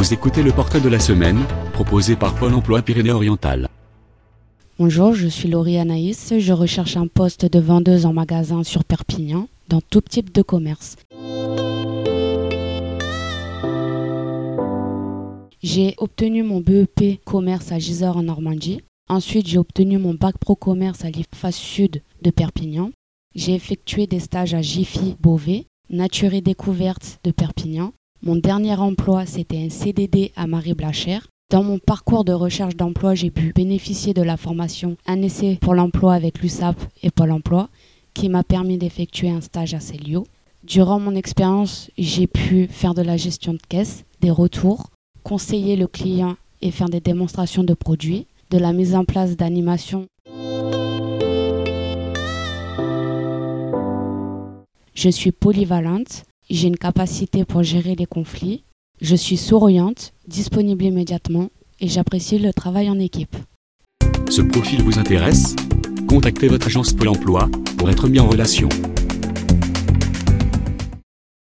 Vous écoutez le portrait de la semaine, proposé par Pôle emploi Pyrénées-Orientales. Bonjour, je suis Laurie Anaïs. Je recherche un poste de vendeuse en magasin sur Perpignan, dans tout type de commerce. J'ai obtenu mon BEP commerce à Gisors en Normandie. Ensuite, j'ai obtenu mon bac pro commerce à l'IFA Sud de Perpignan. J'ai effectué des stages à Jiffy Beauvais, Nature et Découverte de Perpignan. Mon dernier emploi, c'était un CDD à Marie Blachère. Dans mon parcours de recherche d'emploi, j'ai pu bénéficier de la formation Un essai pour l'emploi avec l'USAP et Pôle emploi, qui m'a permis d'effectuer un stage à Célio. Durant mon expérience, j'ai pu faire de la gestion de caisse, des retours, conseiller le client et faire des démonstrations de produits, de la mise en place d'animations. Je suis polyvalente, j'ai une capacité pour gérer les conflits, je suis souriante, disponible immédiatement et j'apprécie le travail en équipe. Ce profil vous intéresse? Contactez votre agence Pôle emploi pour être mis en relation.